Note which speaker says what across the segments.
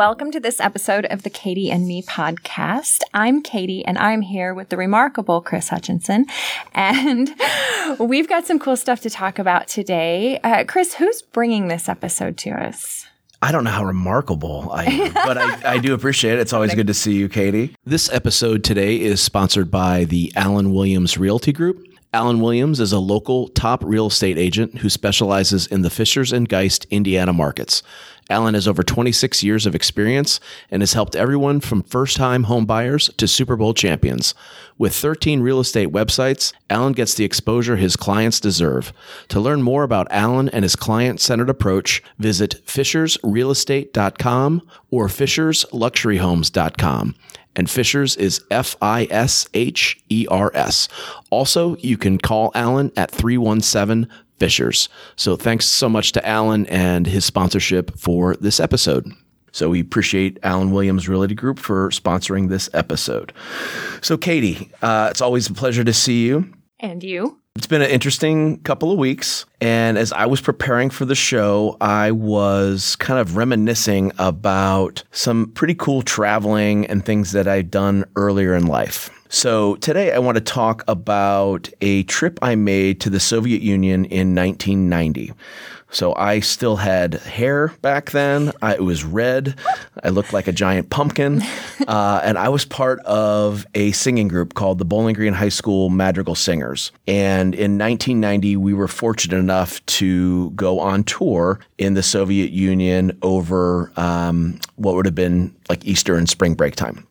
Speaker 1: Welcome to this episode of the Katie and Me podcast. I'm Katie and I'm here with the remarkable Chris Hutchinson. And we've got some cool stuff to talk about today. Uh, Chris, who's bringing this episode to us?
Speaker 2: I don't know how remarkable I am, but I, I do appreciate it. It's always good to see you, Katie. This episode today is sponsored by the Allen Williams Realty Group. Allen Williams is a local top real estate agent who specializes in the Fishers and Geist, Indiana markets. Allen has over 26 years of experience and has helped everyone from first time home buyers to Super Bowl champions. With 13 real estate websites, Allen gets the exposure his clients deserve. To learn more about Allen and his client centered approach, visit fishersrealestate.com or fishersluxuryhomes.com and Fishers is F I S H E R S. Also, you can call Allen at 317 Fishers. So thanks so much to Allen and his sponsorship for this episode. So we appreciate Allen Williams Realty Group for sponsoring this episode. So Katie, uh, it's always a pleasure to see you.
Speaker 1: And you?
Speaker 2: It's been an interesting couple of weeks. And as I was preparing for the show, I was kind of reminiscing about some pretty cool traveling and things that I'd done earlier in life. So today I want to talk about a trip I made to the Soviet Union in 1990. So I still had hair back then. I, it was red. I looked like a giant pumpkin. Uh, and I was part of a singing group called the Bowling Green High School Madrigal Singers. And in 1990, we were fortunate enough to go on tour in the Soviet Union over um, what would have been like Easter and spring break time.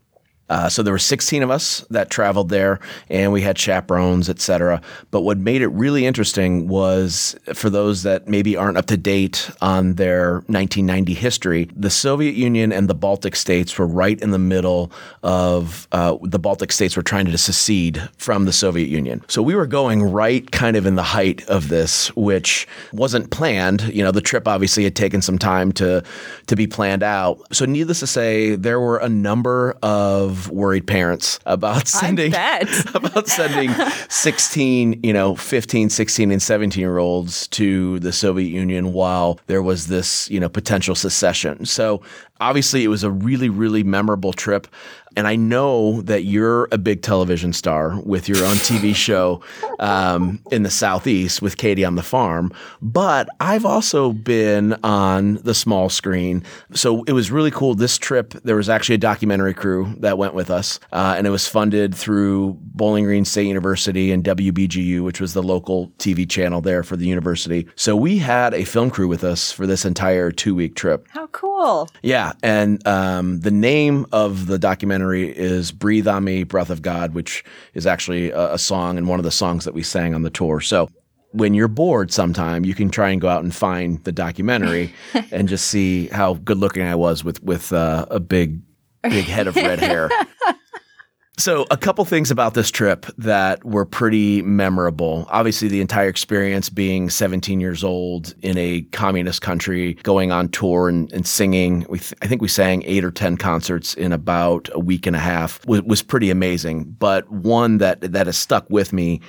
Speaker 2: Uh, so there were 16 of us that traveled there, and we had chaperones, et cetera. But what made it really interesting was for those that maybe aren't up to date on their 1990 history, the Soviet Union and the Baltic states were right in the middle of uh, the Baltic states were trying to secede from the Soviet Union. So we were going right kind of in the height of this, which wasn't planned. You know, the trip obviously had taken some time to to be planned out. So needless to say, there were a number of worried parents about sending about sending 16, you know, 15, 16 and 17 year olds to the Soviet Union while there was this, you know, potential secession. So obviously it was a really really memorable trip and I know that you're a big television star with your own TV show um, in the Southeast with Katie on the Farm. But I've also been on the small screen. So it was really cool. This trip, there was actually a documentary crew that went with us, uh, and it was funded through Bowling Green State University and WBGU, which was the local TV channel there for the university. So we had a film crew with us for this entire two week trip.
Speaker 1: How cool.
Speaker 2: Yeah. And um, the name of the documentary is Breathe on Me, Breath of God, which is actually a, a song and one of the songs that we sang on the tour. So when you're bored sometime, you can try and go out and find the documentary and just see how good looking I was with with uh, a big big head of red hair. So, a couple things about this trip that were pretty memorable. Obviously, the entire experience being 17 years old in a communist country, going on tour and, and singing. We th- I think we sang eight or 10 concerts in about a week and a half, was, was pretty amazing. But one that, that has stuck with me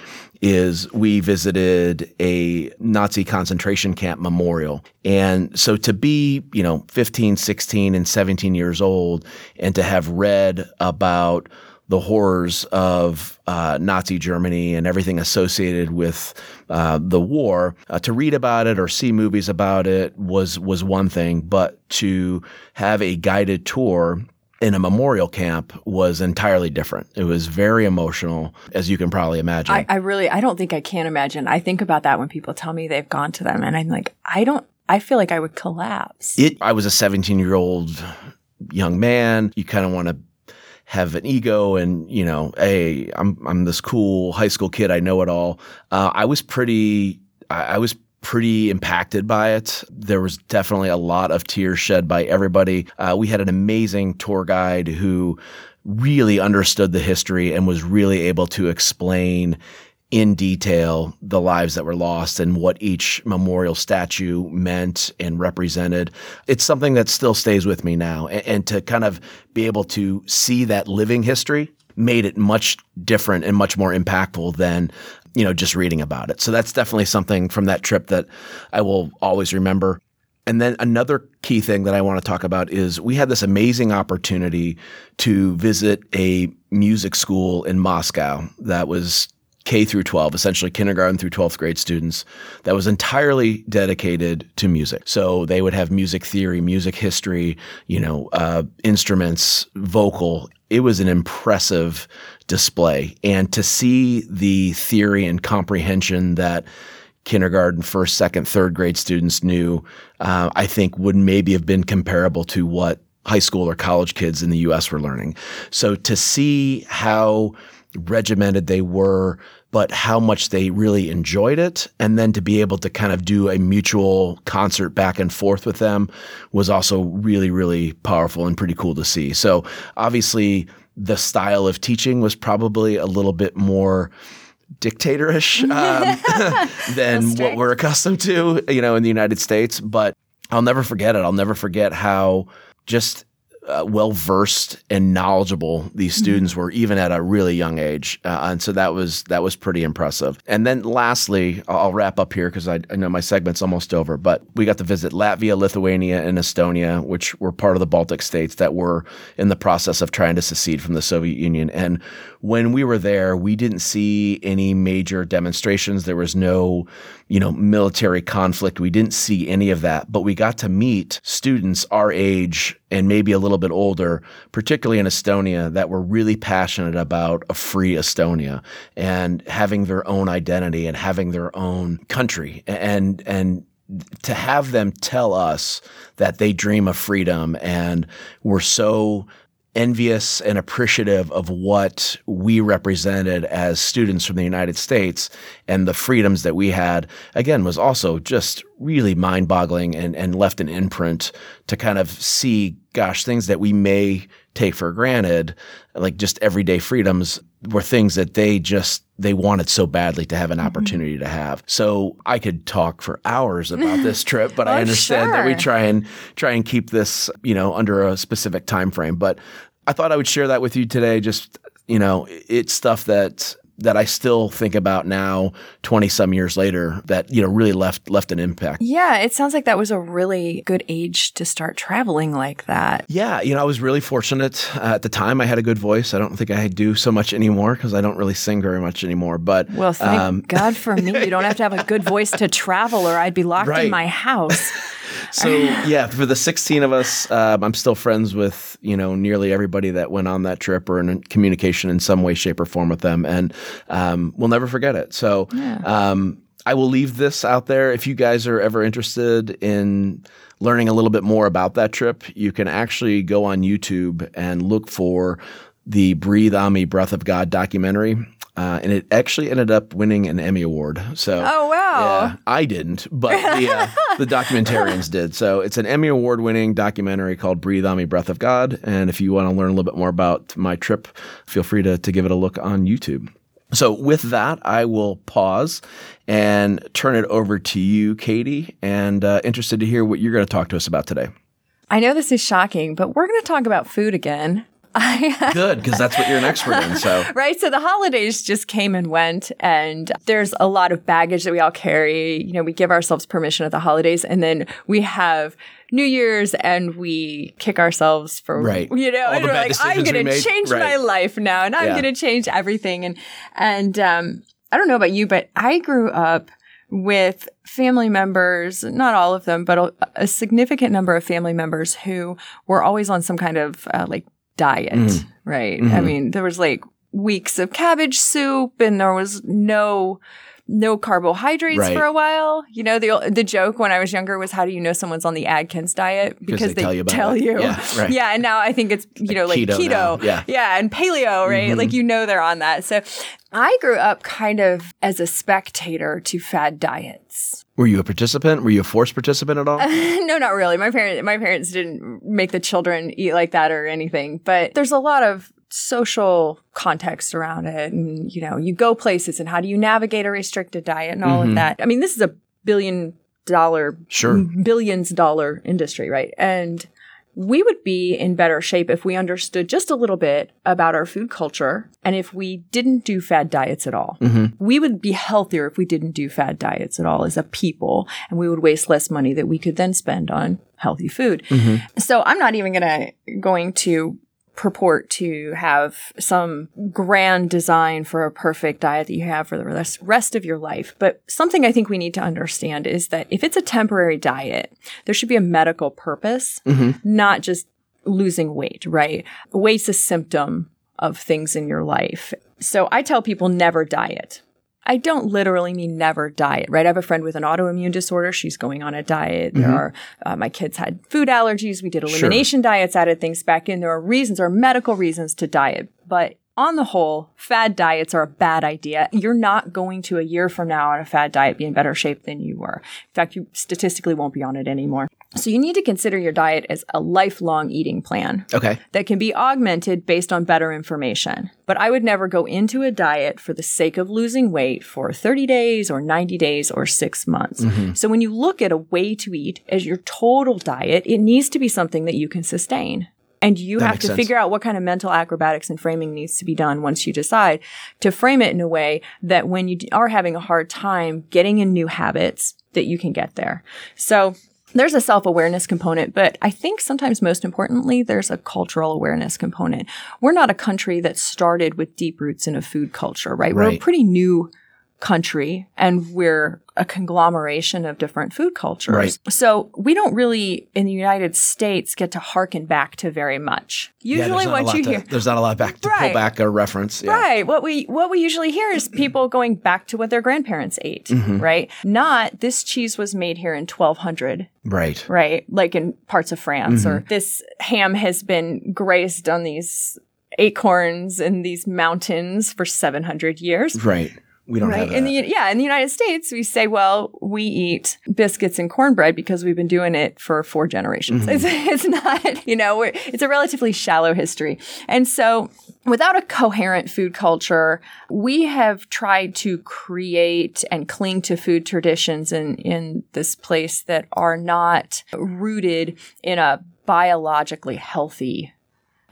Speaker 2: is we visited a Nazi concentration camp memorial. And so to be, you know, 15, 16, and 17 years old and to have read about the horrors of uh, Nazi Germany and everything associated with uh, the war. Uh, to read about it or see movies about it was was one thing, but to have a guided tour in a memorial camp was entirely different. It was very emotional, as you can probably imagine.
Speaker 1: I, I really, I don't think I can imagine. I think about that when people tell me they've gone to them, and I'm like, I don't. I feel like I would collapse.
Speaker 2: It. I was a 17 year old young man. You kind of want to have an ego and you know, hey, I'm I'm this cool high school kid. I know it all. Uh, I was pretty. I, I was pretty impacted by it. There was definitely a lot of tears shed by everybody. Uh, we had an amazing tour guide who really understood the history and was really able to explain in detail the lives that were lost and what each memorial statue meant and represented. It's something that still stays with me now. And, and, to kind of be able to see that living history made it much different and much more impactful than, you know, just reading about it. So that's definitely something from that trip that I will always remember. And then another key thing that I want to talk about is we had this amazing opportunity to visit a music school in Moscow that was K through 12, essentially kindergarten through 12th grade students that was entirely dedicated to music. So they would have music theory, music history, you know, uh, instruments, vocal. It was an impressive display. And to see the theory and comprehension that kindergarten, first, second, third grade students knew, uh, I think would maybe have been comparable to what high school or college kids in the US were learning. So to see how regimented they were, but how much they really enjoyed it. And then to be able to kind of do a mutual concert back and forth with them was also really, really powerful and pretty cool to see. So obviously, the style of teaching was probably a little bit more dictatorish um, than what we're accustomed to, you know, in the United States. But I'll never forget it. I'll never forget how just uh, well versed and knowledgeable these mm-hmm. students were, even at a really young age, uh, and so that was that was pretty impressive. And then lastly, I'll wrap up here because I, I, know my segment's almost over. But we got to visit Latvia, Lithuania, and Estonia, which were part of the Baltic states that were in the process of trying to secede from the Soviet Union. And when we were there, we didn't see any major demonstrations. There was no, you know, military conflict. We didn't see any of that, but we got to meet students our age and maybe a little bit older, particularly in Estonia, that were really passionate about a free Estonia and having their own identity and having their own country and and to have them tell us that they dream of freedom and were so envious and appreciative of what we represented as students from the United States and the freedoms that we had, again, was also just really mind boggling and, and left an imprint to kind of see, gosh, things that we may take for granted, like just everyday freedoms, were things that they just they wanted so badly to have an mm-hmm. opportunity mm-hmm. to have. So I could talk for hours about this trip, but oh, I understand sure. that we try and try and keep this, you know, under a specific time frame. But I thought I would share that with you today. Just you know, it's stuff that that I still think about now, twenty some years later, that you know really left left an impact.
Speaker 1: Yeah, it sounds like that was a really good age to start traveling like that.
Speaker 2: Yeah, you know, I was really fortunate uh, at the time. I had a good voice. I don't think I do so much anymore because I don't really sing very much anymore. But
Speaker 1: well, thank um, God for me, you don't have to have a good voice to travel, or I'd be locked right. in my house.
Speaker 2: so yeah, for the 16 of us, um, I'm still friends with you know nearly everybody that went on that trip or in communication in some way, shape, or form with them, and um, we'll never forget it. So yeah. um, I will leave this out there. If you guys are ever interested in learning a little bit more about that trip, you can actually go on YouTube and look for the Breathe on Me Breath of God documentary. Uh, and it actually ended up winning an Emmy Award. So,
Speaker 1: oh wow,
Speaker 2: yeah, I didn't, but the, uh, the documentarians did. So it's an Emmy Award winning documentary called "Breathe on Me, Breath of God." And if you want to learn a little bit more about my trip, feel free to to give it a look on YouTube. So with that, I will pause and turn it over to you, Katie, and uh, interested to hear what you're going to talk to us about today.
Speaker 1: I know this is shocking, but we're going to talk about food again.
Speaker 2: Good, because that's what you're an expert in. So
Speaker 1: right, so the holidays just came and went, and there's a lot of baggage that we all carry. You know, we give ourselves permission at the holidays, and then we have New Year's, and we kick ourselves for
Speaker 2: right.
Speaker 1: You know, and we're like, I'm going to change right. my life now, and I'm yeah. going to change everything. And and um, I don't know about you, but I grew up with family members, not all of them, but a, a, significant number of family members who were always on some kind of uh, like diet, mm. right? Mm-hmm. I mean, there was like weeks of cabbage soup and there was no no carbohydrates right. for a while. You know, the the joke when I was younger was how do you know someone's on the Atkins diet
Speaker 2: because they, they, tell you.
Speaker 1: Tell you.
Speaker 2: Yeah, right.
Speaker 1: yeah, and now I think it's you know like keto, keto
Speaker 2: yeah,
Speaker 1: yeah, and paleo, right? Mm-hmm. Like you know they're on that. So I grew up kind of as a spectator to fad diets.
Speaker 2: Were you a participant? Were you a forced participant at all?
Speaker 1: no, not really. My parents my parents didn't make the children eat like that or anything. But there's a lot of social context around it and you know, you go places and how do you navigate a restricted diet and all mm-hmm. of that. I mean, this is a billion dollar
Speaker 2: sure
Speaker 1: billions dollar industry, right? And we would be in better shape if we understood just a little bit about our food culture and if we didn't do fad diets at all. We would be healthier if we didn't do fad diets at all as a people and we would waste less money that we could then spend on healthy food. So I'm not even going to going to purport to have some grand design for a perfect diet that you have for the rest, rest of your life. But something I think we need to understand is that if it's a temporary diet, there should be a medical purpose, mm-hmm. not just losing weight, right? Weight's a symptom of things in your life. So I tell people never diet. I don't literally mean never diet, right? I have a friend with an autoimmune disorder. She's going on a diet. There are, uh, my kids had food allergies. We did elimination diets, added things back in. There are reasons, there are medical reasons to diet. But on the whole, fad diets are a bad idea. You're not going to a year from now on a fad diet be in better shape than you were. In fact, you statistically won't be on it anymore. So you need to consider your diet as a lifelong eating plan
Speaker 2: Okay.
Speaker 1: that can be augmented based on better information. But I would never go into a diet for the sake of losing weight for 30 days or 90 days or six months. Mm-hmm. So when you look at a way to eat as your total diet, it needs to be something that you can sustain. And you have to
Speaker 2: sense.
Speaker 1: figure out what kind of mental acrobatics and framing needs to be done once you decide to frame it in a way that when you are having a hard time getting in new habits, that you can get there. So there's a self awareness component, but I think sometimes most importantly, there's a cultural awareness component. We're not a country that started with deep roots in a food culture, right? We're a pretty new country and we're a conglomeration of different food cultures.
Speaker 2: Right.
Speaker 1: So we don't really in the United States get to harken back to very much. Usually
Speaker 2: a
Speaker 1: what you
Speaker 2: to-
Speaker 1: hear
Speaker 2: There's not a lot back to pull back a reference. Yeah.
Speaker 1: Right. What we what we usually hear is people going back to what their grandparents ate,
Speaker 2: Mm-hmm.
Speaker 1: right? Not this cheese was made here in 1200
Speaker 2: Right.
Speaker 1: right? Like in parts of France,
Speaker 2: Mm-hmm.
Speaker 1: or this ham has been graced on these acorns in these mountains for 700 years.
Speaker 2: Right. We don't
Speaker 1: Right.
Speaker 2: have that.
Speaker 1: In the yeah, in the United States, we say, well, we eat biscuits and cornbread because we've been doing it for four generations.
Speaker 2: Mm-hmm.
Speaker 1: It's, it's not, you know, we're, it's a relatively shallow history, and so without a coherent food culture, we have tried to create and cling to food traditions in in this place that are not rooted in a biologically healthy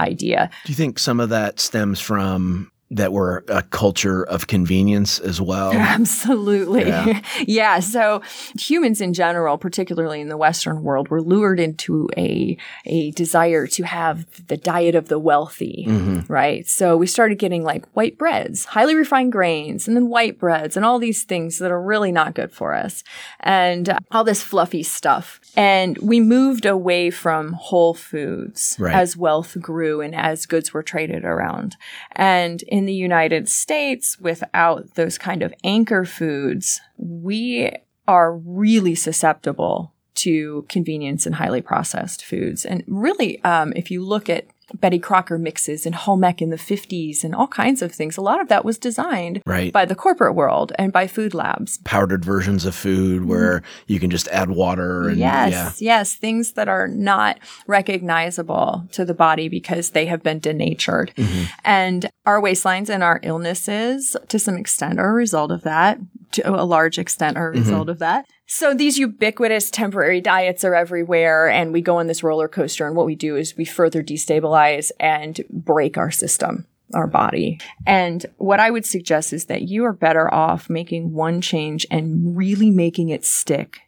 Speaker 1: idea.
Speaker 2: Do you think some of that stems from that we're a culture of convenience as well?
Speaker 1: Absolutely.
Speaker 2: Yeah.
Speaker 1: Yeah. So humans in general, particularly in the Western world, were lured into a, a desire to have the diet of the wealthy, right? So we started getting like white breads, highly refined grains, and then white breads and all these things that are really not good for us and uh, all this fluffy stuff. And we moved away from whole foods
Speaker 2: Right.
Speaker 1: as wealth grew and as goods were traded around. And in the United States, without those kind of anchor foods, we are really susceptible to convenience and highly processed foods. And really, um, if you look at Betty Crocker mixes and home ec in the 50s and all kinds of things, a lot of that was designed
Speaker 2: Right.
Speaker 1: by the corporate world and by food labs.
Speaker 2: Powdered versions of food where you can just add water and
Speaker 1: Yes,
Speaker 2: yeah.
Speaker 1: yes, things that are not recognizable to the body because they have been denatured.
Speaker 2: Mm-hmm.
Speaker 1: And our waistlines and our illnesses, to some extent, are a result of that. To a large extent, are a
Speaker 2: Mm-hmm.
Speaker 1: result of that. So these ubiquitous temporary diets are everywhere, and we go on this roller coaster. And what we do is we further destabilize and break our system our body. And what I would suggest is that you are better off making one change and really making it stick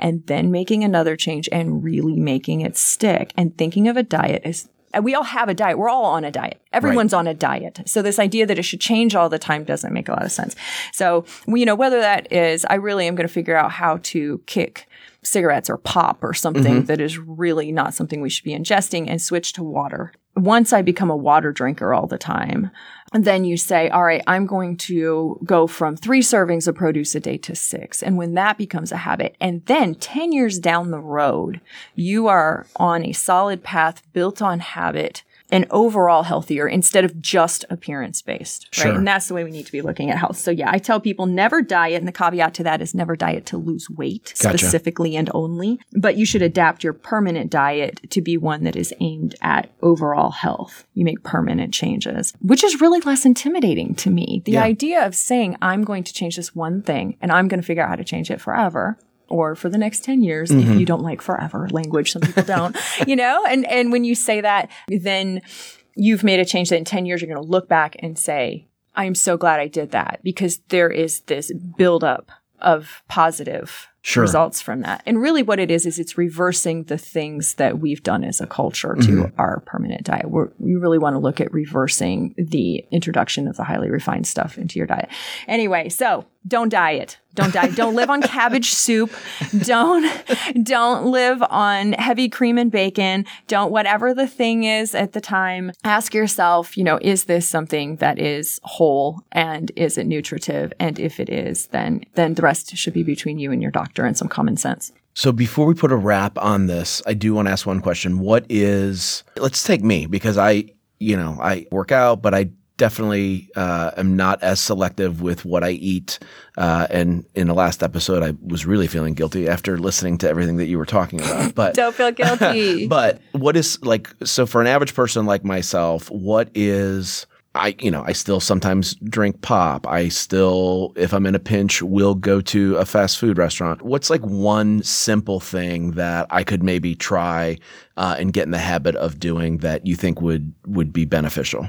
Speaker 1: and then making another change and really making it stick and thinking of a diet as we all have a diet. We're all on a diet. Everyone's on a diet. So this idea that it should change all the time doesn't make a lot of sense. So, you know, whether that is, I really am going to figure out how to kick cigarettes or pop or something mm-hmm. that is really not something we should be ingesting and switch to water. Once I become a water drinker all the time, then you say, all right, I'm going to go from three servings of produce a day to six. And when that becomes a habit, and then 10 years down the road, you are on a solid path built on habit and overall healthier instead of just appearance based. Right.
Speaker 2: Sure.
Speaker 1: And that's the way we need to be looking at health. So yeah, I tell people never diet. And the caveat to that is never diet to lose weight
Speaker 2: Gotcha.
Speaker 1: specifically and only, but you should adapt your permanent diet to be one that is aimed at overall health. You make permanent changes, which is really less intimidating to me. The
Speaker 2: Yeah.
Speaker 1: idea of saying, I'm going to change this one thing and I'm going to figure out how to change it forever. Or for the next 10 years if you don't like forever language some people don't you know? And and when you say that then you've made a change that in 10 years you're going to look back and say i'm so glad i did that because there is this buildup of positive
Speaker 2: Sure.
Speaker 1: results from that. And really what it is is it's reversing the things that we've done as a culture to
Speaker 2: Mm-hmm.
Speaker 1: our permanent diet. We're, we really want to look at reversing the introduction of the highly refined stuff into your diet. Anyway so don't diet don't diet don't live on cabbage soup. Don't don't live on heavy cream and bacon. Don't whatever the thing is at the time ask yourself you know is this something that is whole and is it nutritive? And if it is then then the rest should be between you and your doctor and some common sense.
Speaker 2: So before we put a wrap on this, I do want to ask one question. What is, let's take me because I, you know, I work out, but I definitely uh, am not as selective with what I eat. Uh, and in the last episode, I was really feeling guilty after listening to everything that you were talking about. But
Speaker 1: don't feel guilty
Speaker 2: but what is like so for an average person like myself what is i you know i still sometimes drink pop i still if i'm in a pinch will go to a fast food restaurant what's like one simple thing that i could maybe try uh, and get in the habit of doing that you think would would be beneficial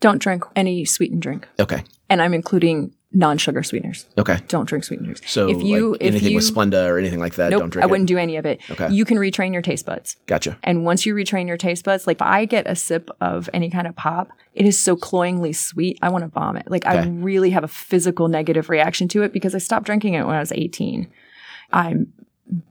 Speaker 1: don't drink any sweetened drink
Speaker 2: okay
Speaker 1: and i'm including non-sugar sweeteners
Speaker 2: okay
Speaker 1: don't drink sweeteners
Speaker 2: so
Speaker 1: if you
Speaker 2: like
Speaker 1: if
Speaker 2: anything
Speaker 1: you
Speaker 2: with splenda or anything like that
Speaker 1: nope,
Speaker 2: don't drink it.
Speaker 1: i
Speaker 2: it
Speaker 1: wouldn't do any of it
Speaker 2: Okay.
Speaker 1: you can retrain your taste buds
Speaker 2: gotcha
Speaker 1: And once you retrain your taste buds, like if I get a sip of any kind of pop, it is so cloyingly sweet. I want to vomit. Like I really have a physical negative reaction to it because I stopped drinking it when I was 18. I'm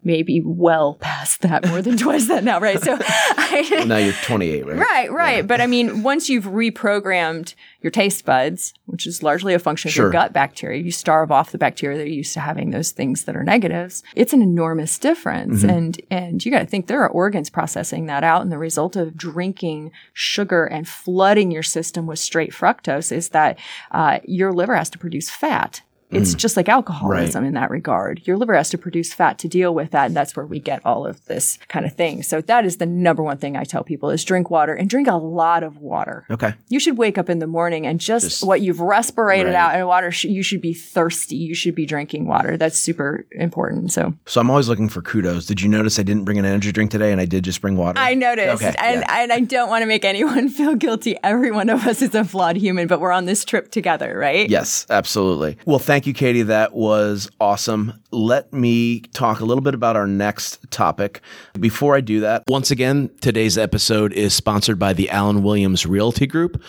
Speaker 1: maybe well past that, more than twice that now, right? So I,
Speaker 2: now you're 28 right
Speaker 1: Right, right. But I mean, once you've reprogrammed your taste buds, which is largely a function of
Speaker 2: Sure.
Speaker 1: your gut bacteria, you starve off the bacteria that are used to having those things that are negatives. It's an enormous difference. And and you got to think there are organs processing that out. And the result of drinking sugar and flooding your system with straight fructose is that uh, your liver has to produce fat. It's mm. just like alcoholism in that regard. Your liver has to produce fat to deal with that, and that's where we get all of this kind of thing. So that is the number one thing I tell people is drink water and drink a lot of water.
Speaker 2: okay
Speaker 1: You should wake up in the morning and just, what you've respirated
Speaker 2: Right.
Speaker 1: out in water, sh- you should be thirsty. You should be drinking water. That's super important. So
Speaker 2: so i'm always looking for kudos did you notice i didn't bring an energy drink today and i did just bring water
Speaker 1: I noticed,
Speaker 2: Okay,
Speaker 1: and,
Speaker 2: yeah.
Speaker 1: and I don't want to make anyone feel guilty. Every one of us is a flawed human, but we're on this trip together, right?
Speaker 2: Yes, absolutely. Well, thank you, Katie. That was awesome. Let me talk a little bit about our next topic. Before I do that, once again, today's episode is sponsored by the Allen Williams Realty Group.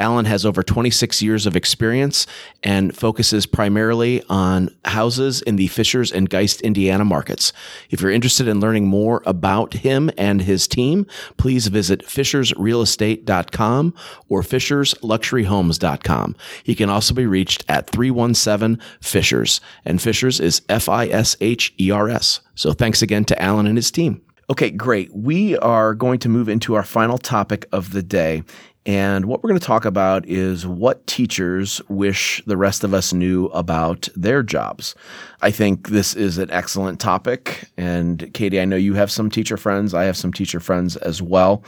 Speaker 2: Allen has over 26 years of experience and focuses primarily on houses in the Fishers and Geist, Indiana markets. If you're interested in learning more about him and his team, please visit fishersrealestate.com or fishersluxuryhomes.com. He can also be reached at 317 Fishers, and Fishers is F I S H E R S. So thanks again to Allen and his team. Okay, great. We are going to move into our final topic of the day. And what we're going to talk about is what teachers wish the rest of us knew about their jobs. I think this is an excellent topic. And Katie, I know you have some teacher friends. I have some teacher friends as well.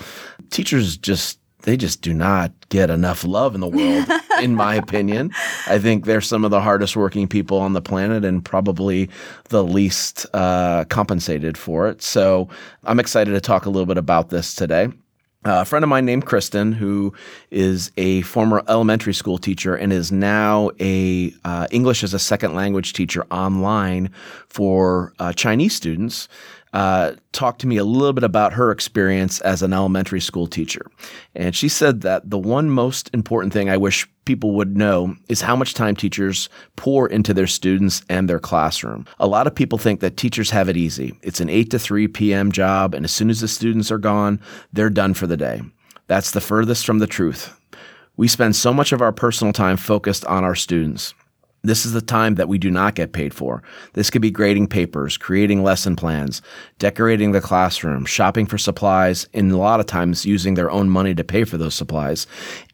Speaker 2: Teachers just they just do not get enough love in the world, in my opinion. I think they're some of the hardest working people on the planet and probably the least uh, compensated for it. So I'm excited to talk a little bit about this today. Uh, a friend of mine named Kristen, who is a former elementary school teacher and is now a uh, English as a second language teacher online for uh, Chinese students, uh, talked to me a little bit about her experience as an elementary school teacher. And she said that the one most important thing I wish people would know is how much time teachers pour into their students and their classroom. A lot of people think that teachers have it easy. It's an 8 to 3 p.m. job, and as soon as the students are gone, they're done for the day. That's the furthest from the truth. We spend so much of our personal time focused on our students. This is the time that we do not get paid for. This could be grading papers, creating lesson plans, decorating the classroom, shopping for supplies, and a lot of times using their own money to pay for those supplies,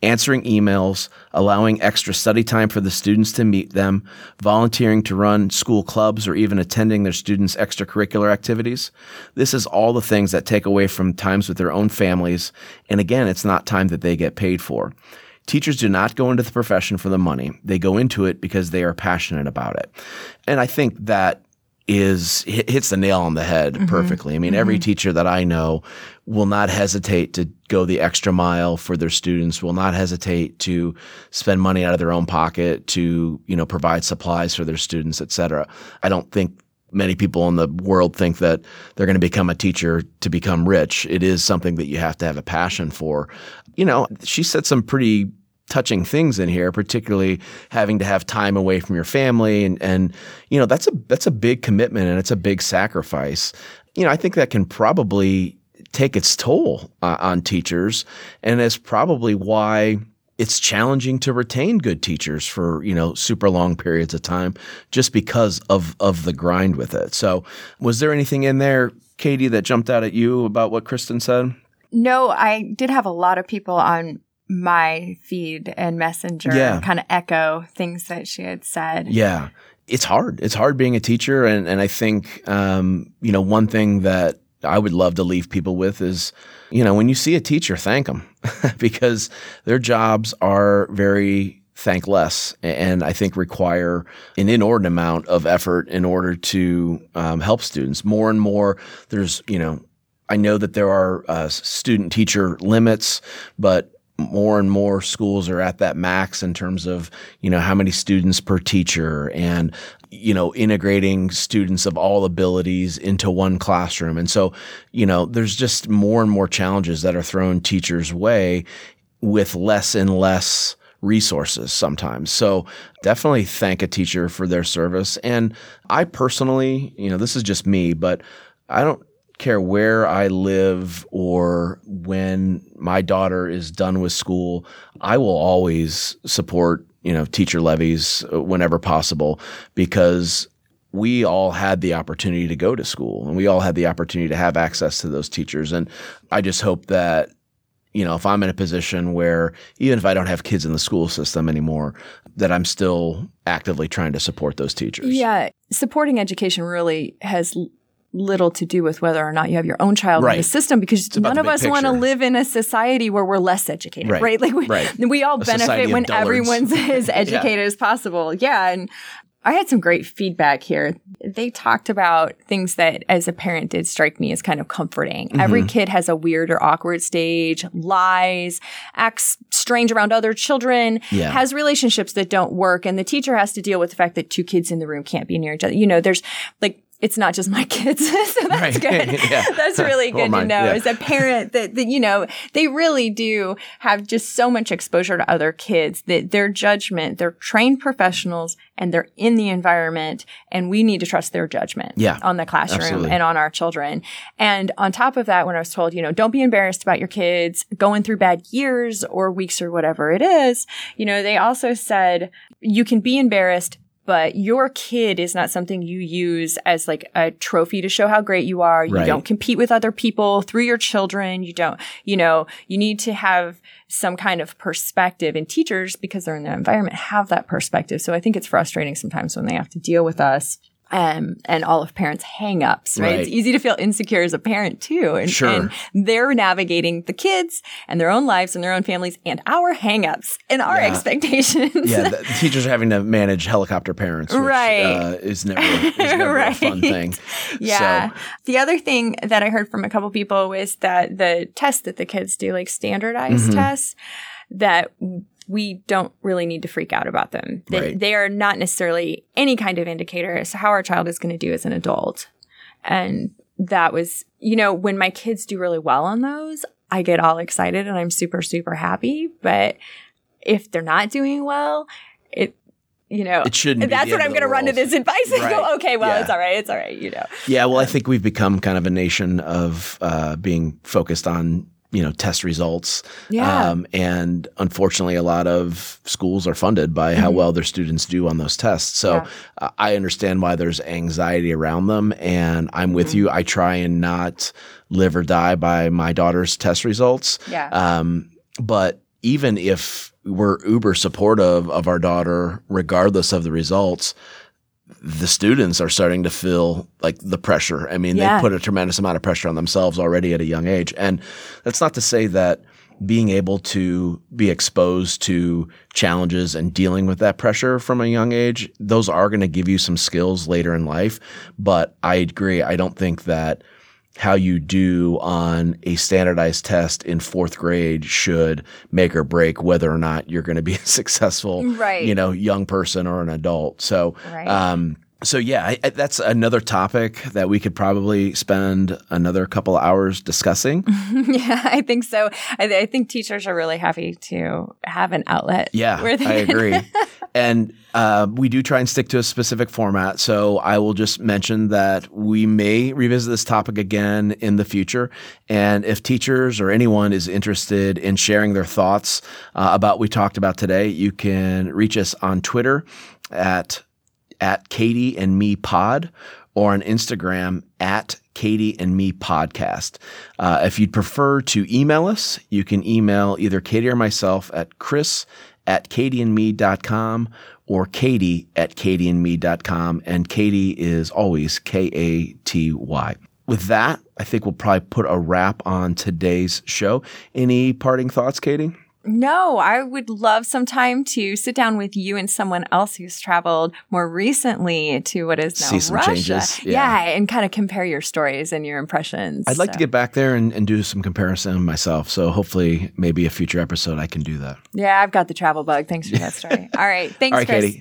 Speaker 2: answering emails, allowing extra study time for the students to meet them, volunteering to run school clubs, or even attending their students' extracurricular activities. This is all the things that take away from times with their own families. And again, it's not time that they get paid for. Teachers do not go into the profession for the money. They go into it because they are passionate about it. And I think that is hits the nail on the head mm-hmm. perfectly. I mean, mm-hmm. every teacher that I know will not hesitate to go the extra mile for their students, will not hesitate to spend money out of their own pocket to, you know, provide supplies for their students, et cetera. I don't think many people in the world think that they're going to become a teacher to become rich. It is something that you have to have a passion for. You know, she said some pretty touching things in here, particularly having to have time away from your family and and you know that's a that's a big commitment and it's a big sacrifice. You know, I think that can probably take its toll uh, on teachers and is probably why it's challenging to retain good teachers for you know super long periods of time just because of of the grind with it. So, was there anything in there, Katie, that jumped out at you about what Kristen said?
Speaker 1: No, I did have a lot of people on my feed and messenger yeah. kind of echo things that she had said.
Speaker 2: Yeah. It's hard. It's hard being a teacher. And, and I think, um, you know, one thing that I would love to leave people with is, you know, when you see a teacher, thank them because their jobs are very thankless and I think require an inordinate amount of effort in order to um, help students. More and more, there's, you know, I know that there are uh, student teacher limits, but more and more schools are at that max in terms of you know how many students per teacher and you know integrating students of all abilities into one classroom and so you know there's just more and more challenges that are thrown teachers way with less and less resources sometimes. So definitely thank a teacher for their service. And I personally, you know, this is just me, but I don't care where I live or when my daughter is done with school, I will always support, you know, teacher levies uh, whenever possible because we all had the opportunity to go to school and we all had the opportunity to have access to those teachers. And I just hope that, you know, if I'm in a position where even if I don't have kids in the school system anymore, that I'm still actively trying to support those teachers.
Speaker 1: Yeah. Supporting education really has little to do with whether or not you have your own child right. in the system because none of us want to live in a society where we're less educated, right? right? Like we, right. we all a benefit when everyone's as educated yeah. as possible. Yeah. And I had some great feedback here. They talked about things that as a parent did strike me as kind of comforting. Mm-hmm. Every kid has a weird or awkward stage, lies, acts strange around other children, yeah. has relationships that don't work. And the teacher has to deal with the fact that two kids in the room can't be near each other. You know, there's like it's not just my kids. so that's right. good. yeah. That's really good to know yeah. as a parent that, that, you know, they really do have just so much exposure to other kids that their judgment, they're trained professionals and they're in the environment and we need to trust their judgment
Speaker 2: yeah,
Speaker 1: on the classroom absolutely. and on our children. And on top of that, when I was told, you know, don't be embarrassed about your kids going through bad years or weeks or whatever it is, you know, they also said you can be embarrassed but your kid is not something you use as like a trophy to show how great you are. You right. don't compete with other people through your children. You don't, you know, you need to have some kind of perspective and teachers because they're in the environment have that perspective. So I think it's frustrating sometimes when they have to deal with us um, and all of parents' hangups, right? right? It's easy to feel insecure as a parent too. And,
Speaker 2: sure.
Speaker 1: and they're navigating the kids and their own lives and their own families and our hangups and our yeah. expectations.
Speaker 2: yeah, the teachers are having to manage helicopter parents, which,
Speaker 1: right?
Speaker 2: Uh, is never, is never right. a fun thing.
Speaker 1: Yeah. So. The other thing that I heard from a couple people was that the tests that the kids do, like standardized mm-hmm. tests, that we don't really need to freak out about them. They, right. they are not necessarily any kind of indicator as to how our child is going to do as an adult. And that was, you know, when my kids do really well on those, I get all excited and I'm super, super happy. But if they're not doing well, it, you know,
Speaker 2: it shouldn't.
Speaker 1: That's what I'm going to run to this advice and
Speaker 2: right.
Speaker 1: go, okay, well, yeah. it's all right, it's all right, you know.
Speaker 2: Yeah, well, I think we've become kind of a nation of uh, being focused on you know test results
Speaker 1: yeah. Um,
Speaker 2: and unfortunately a lot of schools are funded by mm-hmm. how well their students do on those tests so yeah. uh, i understand why there's anxiety around them and i'm with mm-hmm. you i try and not live or die by my daughter's test results
Speaker 1: yeah. Um,
Speaker 2: but even if we're uber supportive of our daughter regardless of the results the students are starting to feel like the pressure. I mean, yeah. they put a tremendous amount of pressure on themselves already at a young age. And that's not to say that being able to be exposed to challenges and dealing with that pressure from a young age, those are going to give you some skills later in life. But I agree. I don't think that how you do on a standardized test in fourth grade should make or break whether or not you're going to be a successful,
Speaker 1: right.
Speaker 2: you know, young person or an adult. So,
Speaker 1: right.
Speaker 2: um, so yeah, I, I, that's another topic that we could probably spend another couple hours discussing.
Speaker 1: yeah, I think so. I, I, think teachers are really happy to have an outlet.
Speaker 2: Yeah, I agree. and uh, we do try and stick to a specific format. So I will just mention that we may revisit this topic again in the future. And if teachers or anyone is interested in sharing their thoughts uh, about what we talked about today, you can reach us on Twitter at at Katie and Me Pod or on Instagram at Katie and Me Podcast. Uh, if you'd prefer to email us, you can email either Katie or myself at chris at katyandme.com or katy at katyandme.com. And Katie is always K A T Y. With that, I think we'll probably put a wrap on today's show. Any parting thoughts, Katie?
Speaker 1: No, I would love some time to sit down with you and someone else who's traveled more recently to what is now
Speaker 2: See some
Speaker 1: Russia.
Speaker 2: changes.
Speaker 1: Yeah. yeah. and kind of compare your stories and your impressions.
Speaker 2: I'd like so. to get back there and, and do some comparison myself. So hopefully, maybe a future episode, I can do that.
Speaker 1: Yeah, I've got the travel bug. Thanks for that story. All right. Thanks,
Speaker 2: All right,
Speaker 1: Chris.
Speaker 2: Katie.